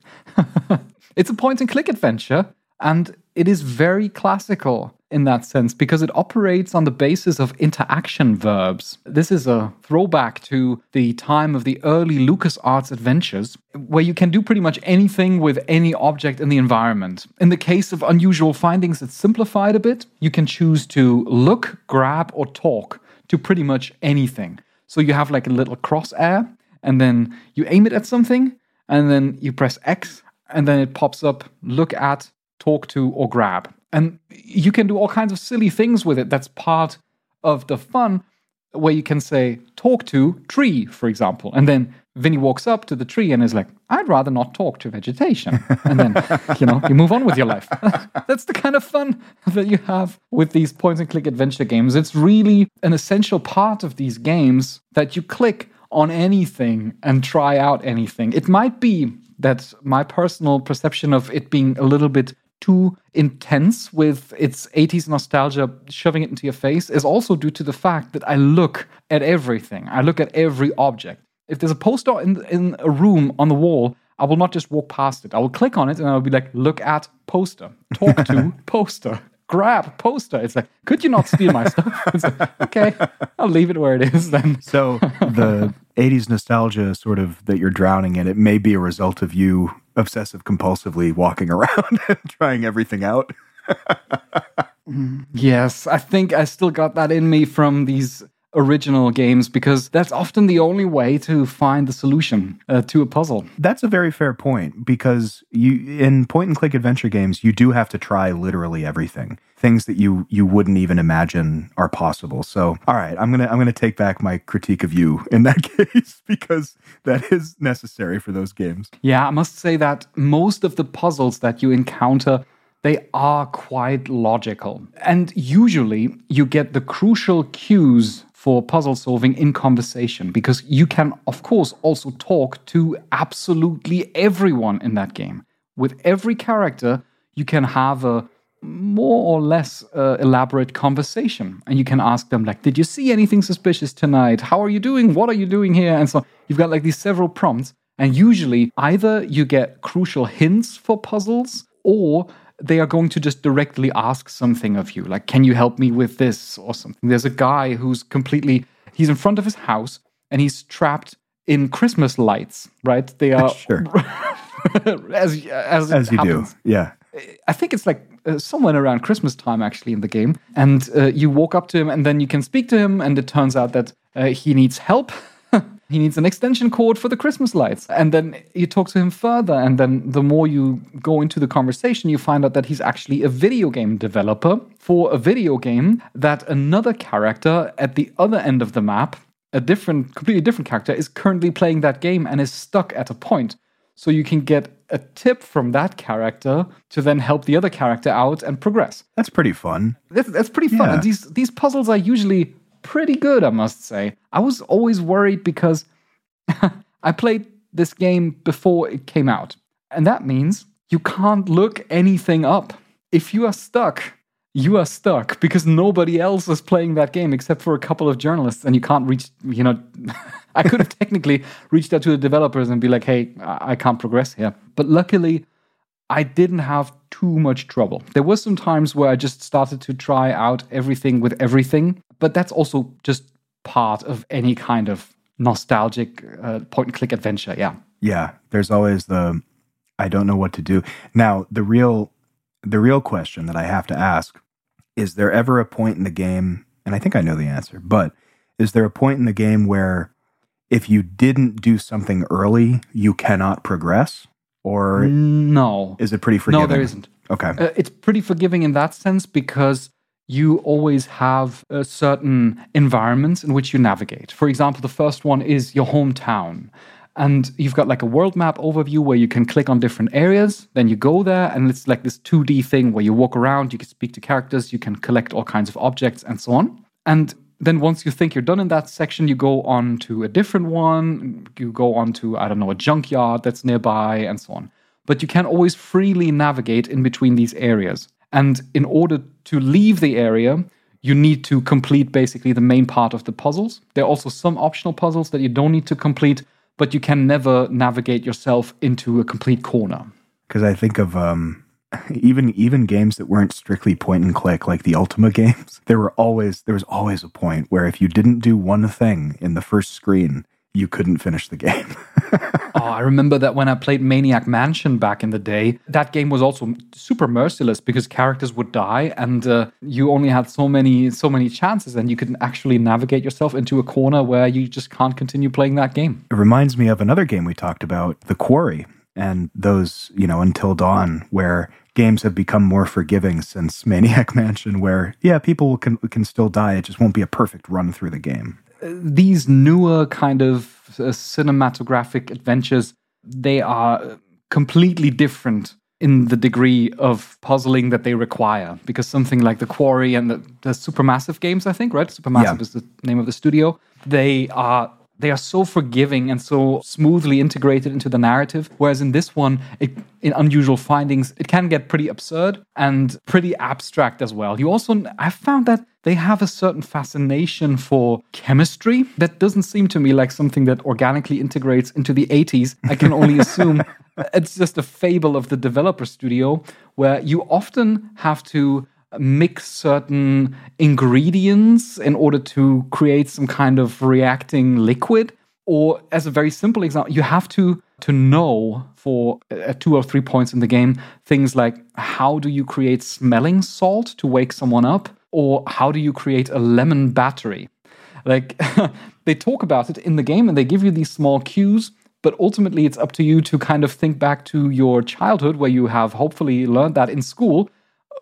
it's a point and click adventure, and it is very classical in that sense because it operates on the basis of interaction verbs. This is a throwback to the time of the early LucasArts adventures, where you can do pretty much anything with any object in the environment. In the case of unusual findings, it's simplified a bit. You can choose to look, grab, or talk to pretty much anything. So you have like a little crosshair, and then you aim it at something, and then you press X and then it pops up look at, talk to, or grab. And you can do all kinds of silly things with it. That's part of the fun, where you can say, talk to tree, for example. And then Vinny walks up to the tree and is like, I'd rather not talk to vegetation. And then, you know, you move on with your life. That's the kind of fun that you have with these point and click adventure games. It's really an essential part of these games that you click on anything and try out anything. It might be that my personal perception of it being a little bit too intense with its 80s nostalgia shoving it into your face is also due to the fact that I look at everything. I look at every object. If there's a poster in, in a room on the wall, I will not just walk past it. I will click on it and I'll be like, look at poster, talk to poster, grab poster. It's like, could you not steal my stuff? It's like, okay, I'll leave it where it is then. So the 80s nostalgia sort of that you're drowning in, it may be a result of you obsessive compulsively walking around and trying everything out. Mm, yes, I think I still got that in me from these original games because that's often the only way to find the solution uh, to a puzzle. That's a very fair point because you in point and click adventure games you do have to try literally everything. Things that you you wouldn't even imagine are possible. So, all right, I'm going to I'm going to take back my critique of you in that case because that is necessary for those games. Yeah, I must say that most of the puzzles that you encounter they are quite logical. And usually you get the crucial cues for puzzle solving in conversation because you can, of course, also talk to absolutely everyone in that game. With every character, you can have a more or less uh, elaborate conversation and you can ask them like did you see anything suspicious tonight? How are you doing? What are you doing here? And so you've got like these several prompts and usually either you get crucial hints for puzzles or they are going to just directly ask something of you like can you help me with this or something there's a guy who's completely he's in front of his house and he's trapped in christmas lights right they are Sure. as as, As you happens. do. Yeah. I think it's like uh, somewhere around Christmas time actually in the game. And uh, you walk up to him and then you can speak to him, and it turns out that uh, he needs help. he needs an extension cord for the Christmas lights. And then you talk to him further, and then the more you go into the conversation, you find out that he's actually a video game developer for a video game that another character at the other end of the map, a different, completely different character, is currently playing that game and is stuck at a point. So you can get a tip from that character to then help the other character out and progress. That's pretty fun. That's, that's pretty fun. Yeah. And these these puzzles are usually pretty good, I must say. I was always worried because I played this game before it came out. And that means you can't look anything up. If you are stuck, you are stuck because nobody else is playing that game except for a couple of journalists and you can't reach, you know, I could have technically reached out to the developers and be like, "Hey, I can't progress here." But luckily, I didn't have too much trouble. There were some times where I just started to try out everything with everything, but that's also just part of any kind of nostalgic uh, point and click adventure. Yeah. Yeah, there's always the I don't know what to do. Now, the real the real question that I have to ask is there ever a point in the game and I think I know the answer, but is there a point in the game where if you didn't do something early, you cannot progress or No. is it pretty forgiving? No, there isn't. Okay. Uh, it's pretty forgiving in that sense because you always have uh, certain environments in which you navigate. For example, the first one is your hometown. And you've got like a world map overview where you can click on different areas. Then you go there, and it's like this 2D thing where you walk around, you can speak to characters, you can collect all kinds of objects, and so on. And then once you think you're done in that section, you go on to a different one. You go on to, I don't know, a junkyard that's nearby, and so on. But you can always freely navigate in between these areas. And in order to leave the area, you need to complete basically the main part of the puzzles. There are also some optional puzzles that you don't need to complete, but you can never navigate yourself into a complete corner. Because I think of um, even even games that weren't strictly point and click, like the Ultima games. There were always there was always a point where if you didn't do one thing in the first screen, you couldn't finish the game. Oh, I remember that when I played Maniac Mansion back in the day, that game was also super merciless because characters would die and uh, you only had so many so many chances and you couldn't actually navigate yourself into a corner where you just can't continue playing that game. it reminds me of another game we talked about, The Quarry. and those, you know, Until Dawn, where games have become more forgiving since Maniac Mansion, where, yeah, people can, can still die. It just won't be a perfect run through the game. These newer kind of uh, cinematographic adventures, they are completely different in the degree of puzzling that they require. Because something like The Quarry and the, the Supermassive games, I think, right? Supermassive Yeah. is the name of the studio. They are they are so forgiving and so smoothly integrated into the narrative. Whereas in this one, it, in Unusual Findings, it can get pretty absurd and pretty abstract as well. You also, I found that they have a certain fascination for chemistry that doesn't seem to me like something that organically integrates into the 80s. I can only assume it's just a fable of the developer studio where you often have to mix certain ingredients in order to create some kind of reacting liquid? Or as a very simple example you have to to know for uh, two or three points in the game things like how do you create smelling salt to wake someone up? Or how do you create a lemon battery? Like they talk about it in the game and they give you these small cues but ultimately it's up to you to kind of think back to your childhood where you have hopefully learned that in school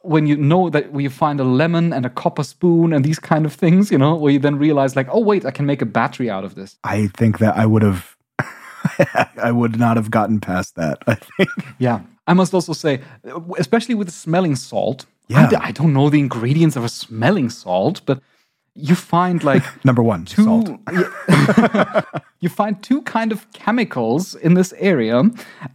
when you know that when you find a lemon and a copper spoon and these kind of things, you know, where you then realize like, oh wait, I can make a battery out of this. I think that I would have, I would not have gotten past that. I think. Yeah. I must also say, especially with smelling salt, Yeah. I I don't know the ingredients of a smelling salt, but you find like Number one, two salt. You find two kind of chemicals in this area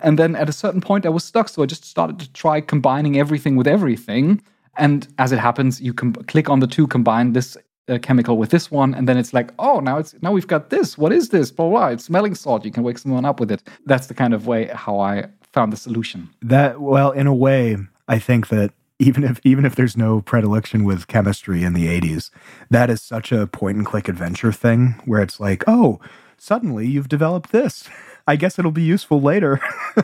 and then at a certain point i was stuck so i just started to try combining everything with everything and as it happens you can click on the two combine this uh, chemical with this one and then it's like oh now it's now we've got this what is this? Blah blah it's smelling salt you can wake someone up with it. That's the kind of way how i found the solution. That well, in a way, I think that even if even if there's no predilection with chemistry in the 80s, that is such a point and click adventure thing where it's like, oh, suddenly you've developed this. I guess it'll be useful later.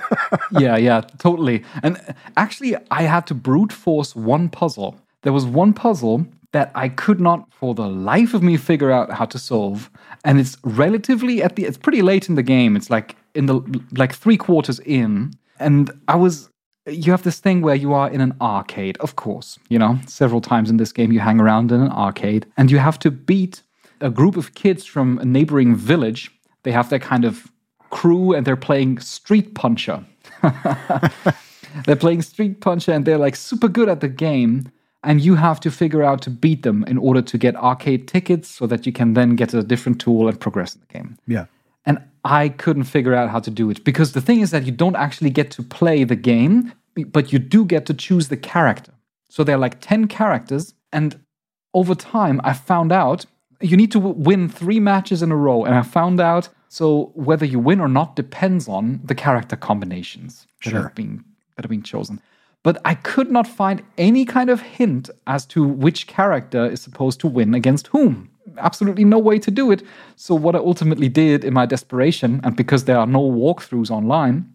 yeah, yeah, totally. And actually, I had to brute force one puzzle. There was one puzzle that I could not, for the life of me, figure out how to solve. And it's relatively at the. It's pretty late in the game. It's like in the like three quarters in, and I was. You have this thing where you are in an arcade, of course. You know, several times in this game, you hang around in an arcade, and you have to beat a group of kids from a neighboring village. They have their kind of crew, and they're playing Street Puncher. they're playing Street Puncher and they're like super good at the game. And you have to figure out to beat them in order to get arcade tickets so that you can then get a different tool and progress in the game. yeah. And I couldn't figure out how to do it because the thing is that you don't actually get to play the game, but you do get to choose the character. So there are like 10 characters. And over time, I found out you need to win three matches in a row. And I found out so whether you win or not depends on the character combinations that, Sure. have been, that have been chosen. But I could not find any kind of hint as to which character is supposed to win against whom. Absolutely no way to do it. So, what I ultimately did in my desperation, and because there are no walkthroughs online,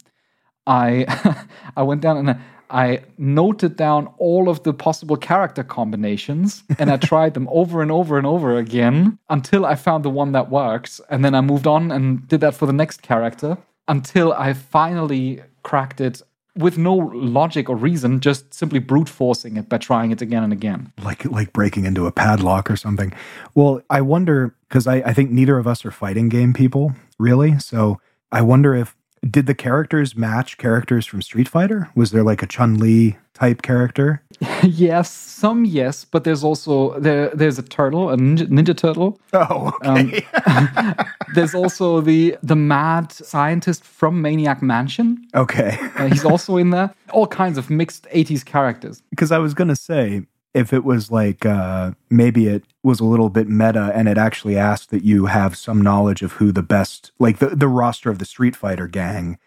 I I went down and I noted down all of the possible character combinations and I tried them over and over and over again until I found the one that works. And then I moved on and did that for the next character until I finally cracked it with no logic or reason, just simply brute forcing it by trying it again and again. like like breaking into a padlock or something. Well, I wonder because I, I think neither of us are fighting game people, really. So I wonder if did the characters match characters from Street Fighter? Was there like a Chun Li type character? yes, some yes, but there's also there there's a turtle, a ninja, ninja turtle. Oh, okay. There's also the the mad scientist from Maniac Mansion. okay. Uh, he's also in there. All kinds of mixed 80s characters. Because I was gonna say if it was like uh, maybe it was a little bit meta and it actually asked that you have some knowledge of who the best like the, the roster of the street fighter gang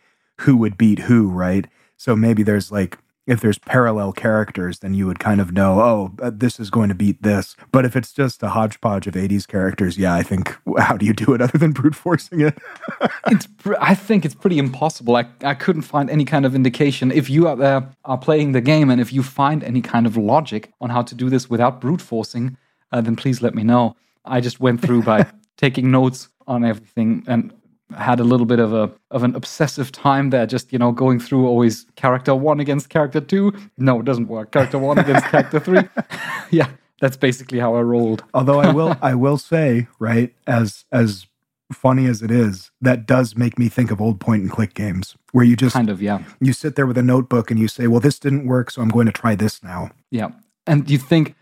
who would beat who right so maybe there's like if there's parallel characters then you would kind of know oh uh, this is going to beat this but if it's just a hodgepodge of 80s characters yeah i think how do you do it other than brute forcing it It's I think it's pretty impossible. I, I couldn't find any kind of indication. If you out there are playing the game and if you find any kind of logic on how to do this without brute forcing, uh, then please let me know. I just went through by taking notes on everything and had a little bit of a of an obsessive time there, just you know, going through always character one against character two. No, it doesn't work. Character one against character three. yeah, that's basically how I rolled. Although I will I will say, right, as as funny as it is, that does make me think of old point and click games where you just kind of yeah. You sit there with a notebook and you say, "Well, this didn't work, so I'm going to try this now." Yeah. And you think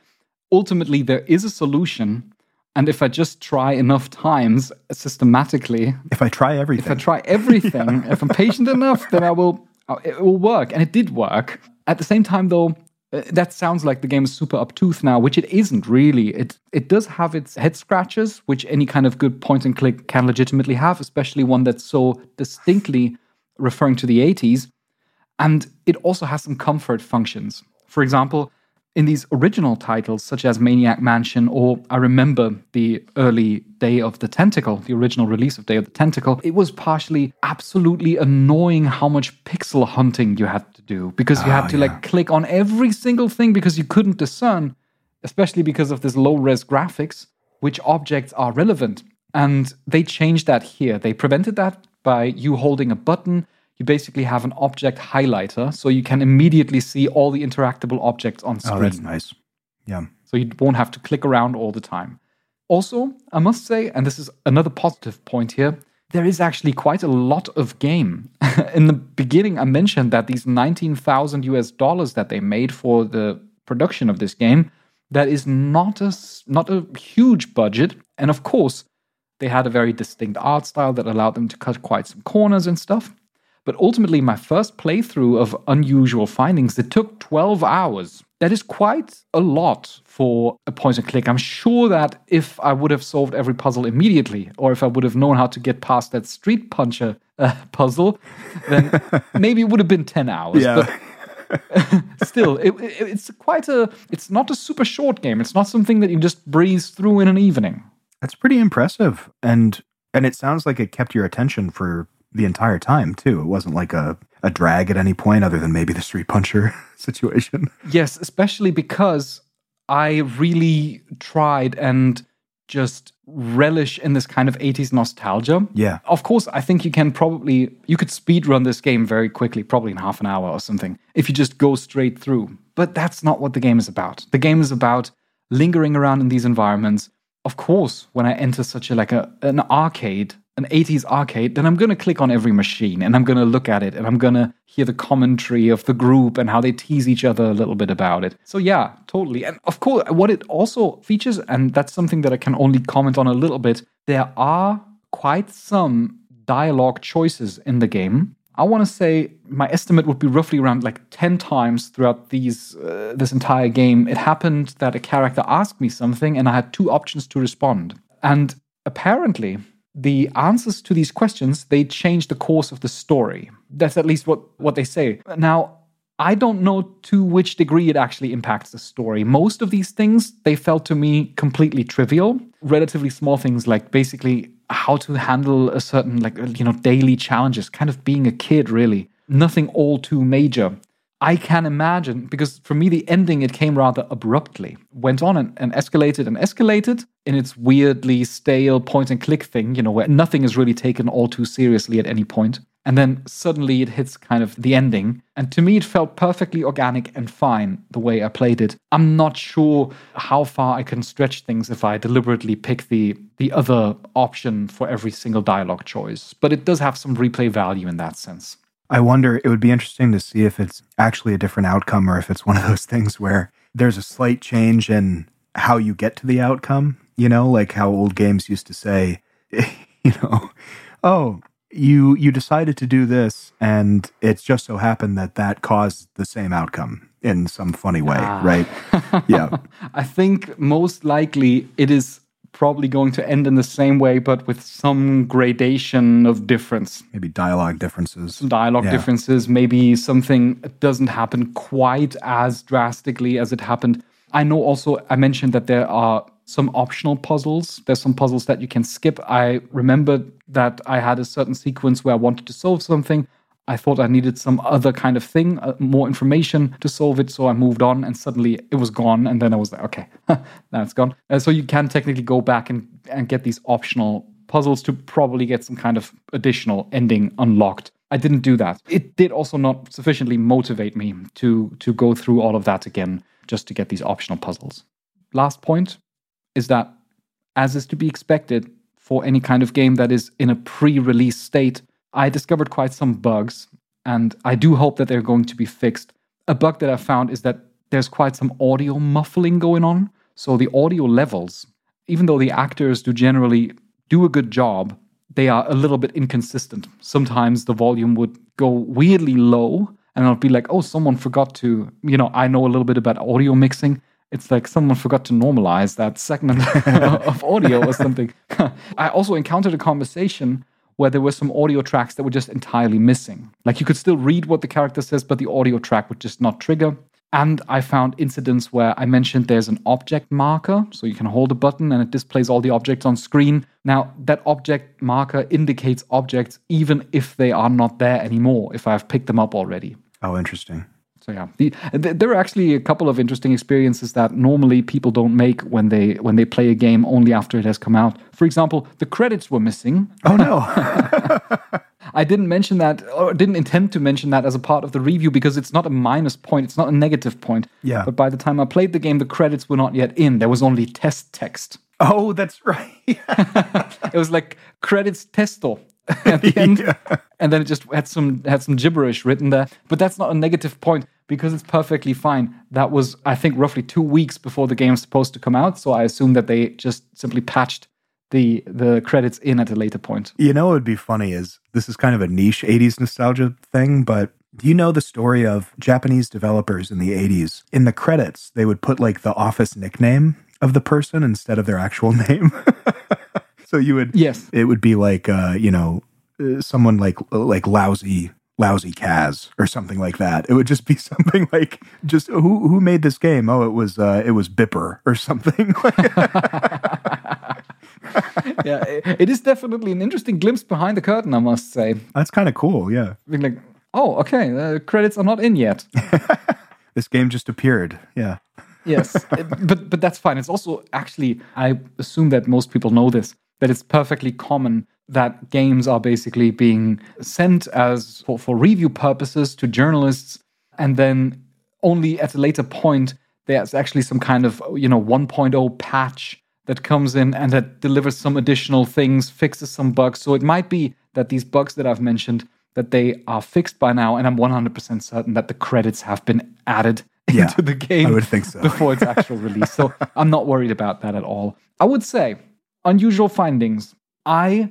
ultimately there is a solution and if I just try enough times systematically, if I try everything, if I try everything, yeah. if I'm patient enough, then I will. Uh, it will work, and it did work. At the same time, though, uh, that sounds like the game is super obtuse now, which it isn't really. It it does have its head scratches, which any kind of good point and click can legitimately have, especially one that's so distinctly referring to the 80s. And it also has some comfort functions. For example, in these original titles, such as Maniac Mansion, or I remember the early Day of the Tentacle, the original release of Day of the Tentacle, it was partially absolutely annoying how much pixel hunting you had to do because you had ah, to yeah. like click on every single thing because you couldn't discern, especially because of this low res graphics, which objects are relevant. And they changed that here. They prevented that by you holding a button you basically have an object highlighter, so you can immediately see all the interactable objects on screen. Oh, that's nice. Yeah. So you won't have to click around all the time. Also, I must say, and this is another positive point here, there is actually quite a lot of game. In the beginning, I mentioned that these 19,000 US dollars that they made for the production of this game, that is not a, not a huge budget. And of course, they had a very distinct art style that allowed them to cut quite some corners and stuff. But ultimately, my first playthrough of Unusual Findings, it took 12 hours. That is quite a lot for a point and click. I'm sure that if I would have solved every puzzle immediately, or if I would have known how to get past that street puncher uh, puzzle, then maybe it would have been 10 hours. Yeah. But still, it, it, it's quite a. It's not a super short game. It's not something that you just breeze through in an evening. That's pretty impressive, and and it sounds like it kept your attention for the entire time too. It wasn't like a, a drag at any point other than maybe the street puncher situation. Yes, especially because I really tried and just relish in this kind of 80s nostalgia. Yeah. Of course, I think you can probably you could speed run this game very quickly, probably in half an hour or something, if you just go straight through. But that's not what the game is about. The game is about lingering around in these environments. Of course, when I enter such a like a an arcade, an 80s arcade, then I'm going to click on every machine and I'm going to look at it and I'm going to hear the commentary of the group and how they tease each other a little bit about it. So, yeah, totally. And of course, what it also features, and that's something that I can only comment on a little bit, there are quite some dialogue choices in the game. I want to say my estimate would be roughly around like 10 times throughout these uh, this entire game. It happened that a character asked me something and I had two options to respond. And apparently, the answers to these questions they change the course of the story. That's at least what what they say. Now i don't know to which degree it actually impacts the story. Most of these things they felt to me completely trivial relatively small things like basically how to handle a certain like you know daily challenges kind of being a kid really. Nothing all too major I can imagine because for me the ending it came rather abruptly. Went on and, and, escalated and escalated in its weirdly stale point and click thing, you know, where nothing is really taken all too seriously at any point. And then suddenly it hits kind of the ending. And to me it felt perfectly organic and fine the way I played it. I'm not sure how far I can stretch things if I deliberately pick the the other option for every single dialogue choice. But it does have some replay value in that sense. I wonder, it would be interesting to see if it's actually a different outcome or if it's one of those things where there's a slight change in how you get to the outcome, you know, like how old games used to say, you know, oh, you you decided to do this and it just so happened that that caused the same outcome in some funny way, ah. right? yeah. I think most likely it is probably going to end in the same way, but with some gradation of difference. Maybe dialogue differences. Some dialogue yeah. differences. Maybe something doesn't happen quite as drastically as it happened. I know also, I mentioned that there are some optional puzzles. There's some puzzles that you can skip. I remember that I had a certain sequence where I wanted to solve something. I thought I needed some other kind of thing, uh, more information to solve it. So I moved on and suddenly it was gone. And then I was like, okay, now it's gone. Uh, so you can technically go back and, and get these optional puzzles to probably get some kind of additional ending unlocked. I didn't do that. It did also not sufficiently motivate me to to go through all of that again just to get these optional puzzles. Last point is that as is to be expected for any kind of game that is in a pre-release state, I discovered quite some bugs and I do hope that they're going to be fixed. A bug that I found is that there's quite some audio muffling going on. So the audio levels, even though the actors do generally do a good job, they are a little bit inconsistent. Sometimes the volume would go weirdly low, and I'll be like, oh, someone forgot to, you know, I know a little bit about audio mixing. It's like someone forgot to normalize that segment of audio or something. I also encountered a conversation where there were some audio tracks that were just entirely missing. Like you could still read what the character says, but the audio track would just not trigger. And I found incidents where I mentioned there's an object marker, so you can hold a button and it displays all the objects on screen. Now, that object marker indicates objects even if they are not there anymore, if I've picked them up already. Oh, interesting. So yeah, the, there are actually a couple of interesting experiences that normally people don't make when they when they play a game only after it has come out. For example, the credits were missing. Oh no. I didn't mention that or didn't intend to mention that as a part of the review because it's not a minus point, it's not a negative point. Yeah. But by the time I played the game, the credits were not yet in. There was only test text. Oh, that's right. it was like credits testo at the end. Yeah. And then it just had some had some gibberish written there. But that's not a negative point because it's perfectly fine. That was I think roughly 2 weeks before the game's supposed to come out, so I assume that they just simply patched the the credits in at a later point. You know what would be funny is this is kind of a niche 80s nostalgia thing, but do you know the story of Japanese developers in the 80s? In the credits, they would put like the office nickname of the person instead of their actual name. So you would Yes. It would be like uh, you know, uh, someone like like lousy lousy Kaz or something like that. It would just be something like just who who made this game? Oh, it was uh, it was Bipper or something. yeah, it, it is definitely an interesting glimpse behind the curtain, I must say. That's kind of cool. Yeah. Being like, oh, okay, the credits are not in yet. this game just appeared. Yeah. yes, but but that's fine. It's also actually, I assume that most people know this. That it's perfectly common that games are basically being sent as for, for review purposes to journalists, and then only at a later point there's actually some kind of you know 1.0 patch that comes in and that delivers some additional things, fixes some bugs. So it might be that these bugs that I've mentioned that they are fixed by now, and I'm 100% certain that the credits have been added Yeah, into the game. I would think so. before its actual release. So I'm not worried about that at all. I would say unusual findings. I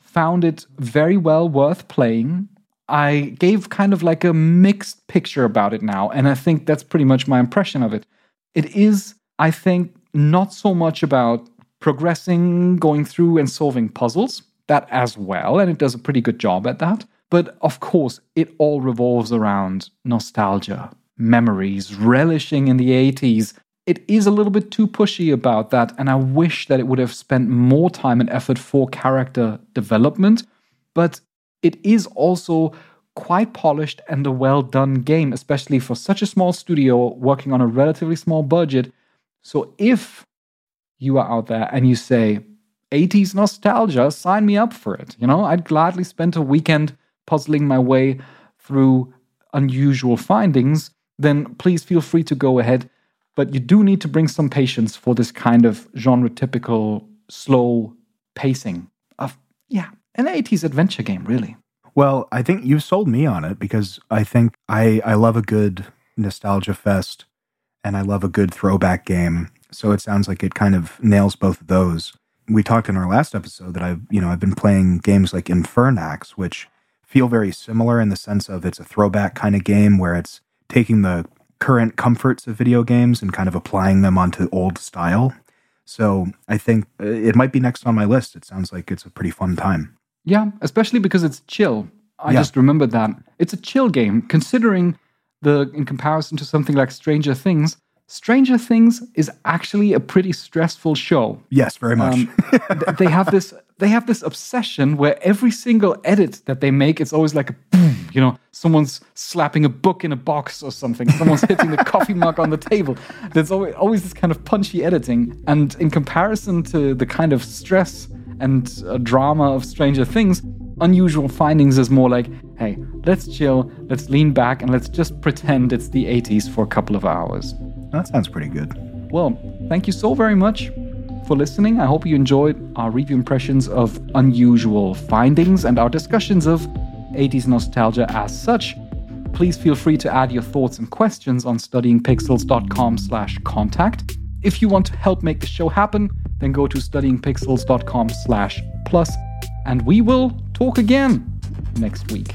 found it very well worth playing. I gave kind of like a mixed picture about it now, and I think that's pretty much my impression of it. It is, I think, not so much about progressing, going through, and solving puzzles, that as well, and it does a pretty good job at that. But of course, it all revolves around nostalgia, memories, relishing in the 80s. It is a little bit too pushy about that, and I wish that it would have spent more time and effort for character development. But it is also quite polished and a well done game, especially for such a small studio working on a relatively small budget. So if you are out there and you say, 80s nostalgia, sign me up for it. You know, I'd gladly spend a weekend puzzling my way through unusual findings. Then please feel free to go ahead. But you do need to bring some patience for this kind of genre typical slow pacing of, yeah, an 80s adventure game, really. Well, I think you've sold me on it because I think I, I love a good nostalgia fest and I love a good throwback game. So it sounds like it kind of nails both of those. We talked in our last episode that I've, you know, I've been playing games like Infernax, which feel very similar in the sense of it's a throwback kind of game where it's taking the current comforts of video games and kind of applying them onto old style. So I think uh, it might be next on my list. It sounds like it's a pretty fun time. Yeah, especially because it's chill. I Yeah. just remembered that. It's a chill game, considering the in comparison to something like Stranger Things. Stranger Things is actually a pretty stressful show. Yes, very much. Um, th- they have this they have this obsession where every single edit that they make, it's always like a boom, you know, someone's slapping a book in a box or something, someone's hitting the coffee mug on the table. There's always, always this kind of punchy editing. And in comparison to the kind of stress and uh, drama of Stranger Things, unusual findings is more like, hey, let's chill, let's lean back, and let's just pretend it's the 80s for a couple of hours. That sounds pretty good. Well, thank you so very much for listening. I hope you enjoyed our review impressions of unusual findings and our discussions of 80s nostalgia as such. Please feel free to add your thoughts and questions on studyingpixels.com slash contact. If you want to help make the show happen, then go to studyingpixels.com slash plus, and we will talk again next week.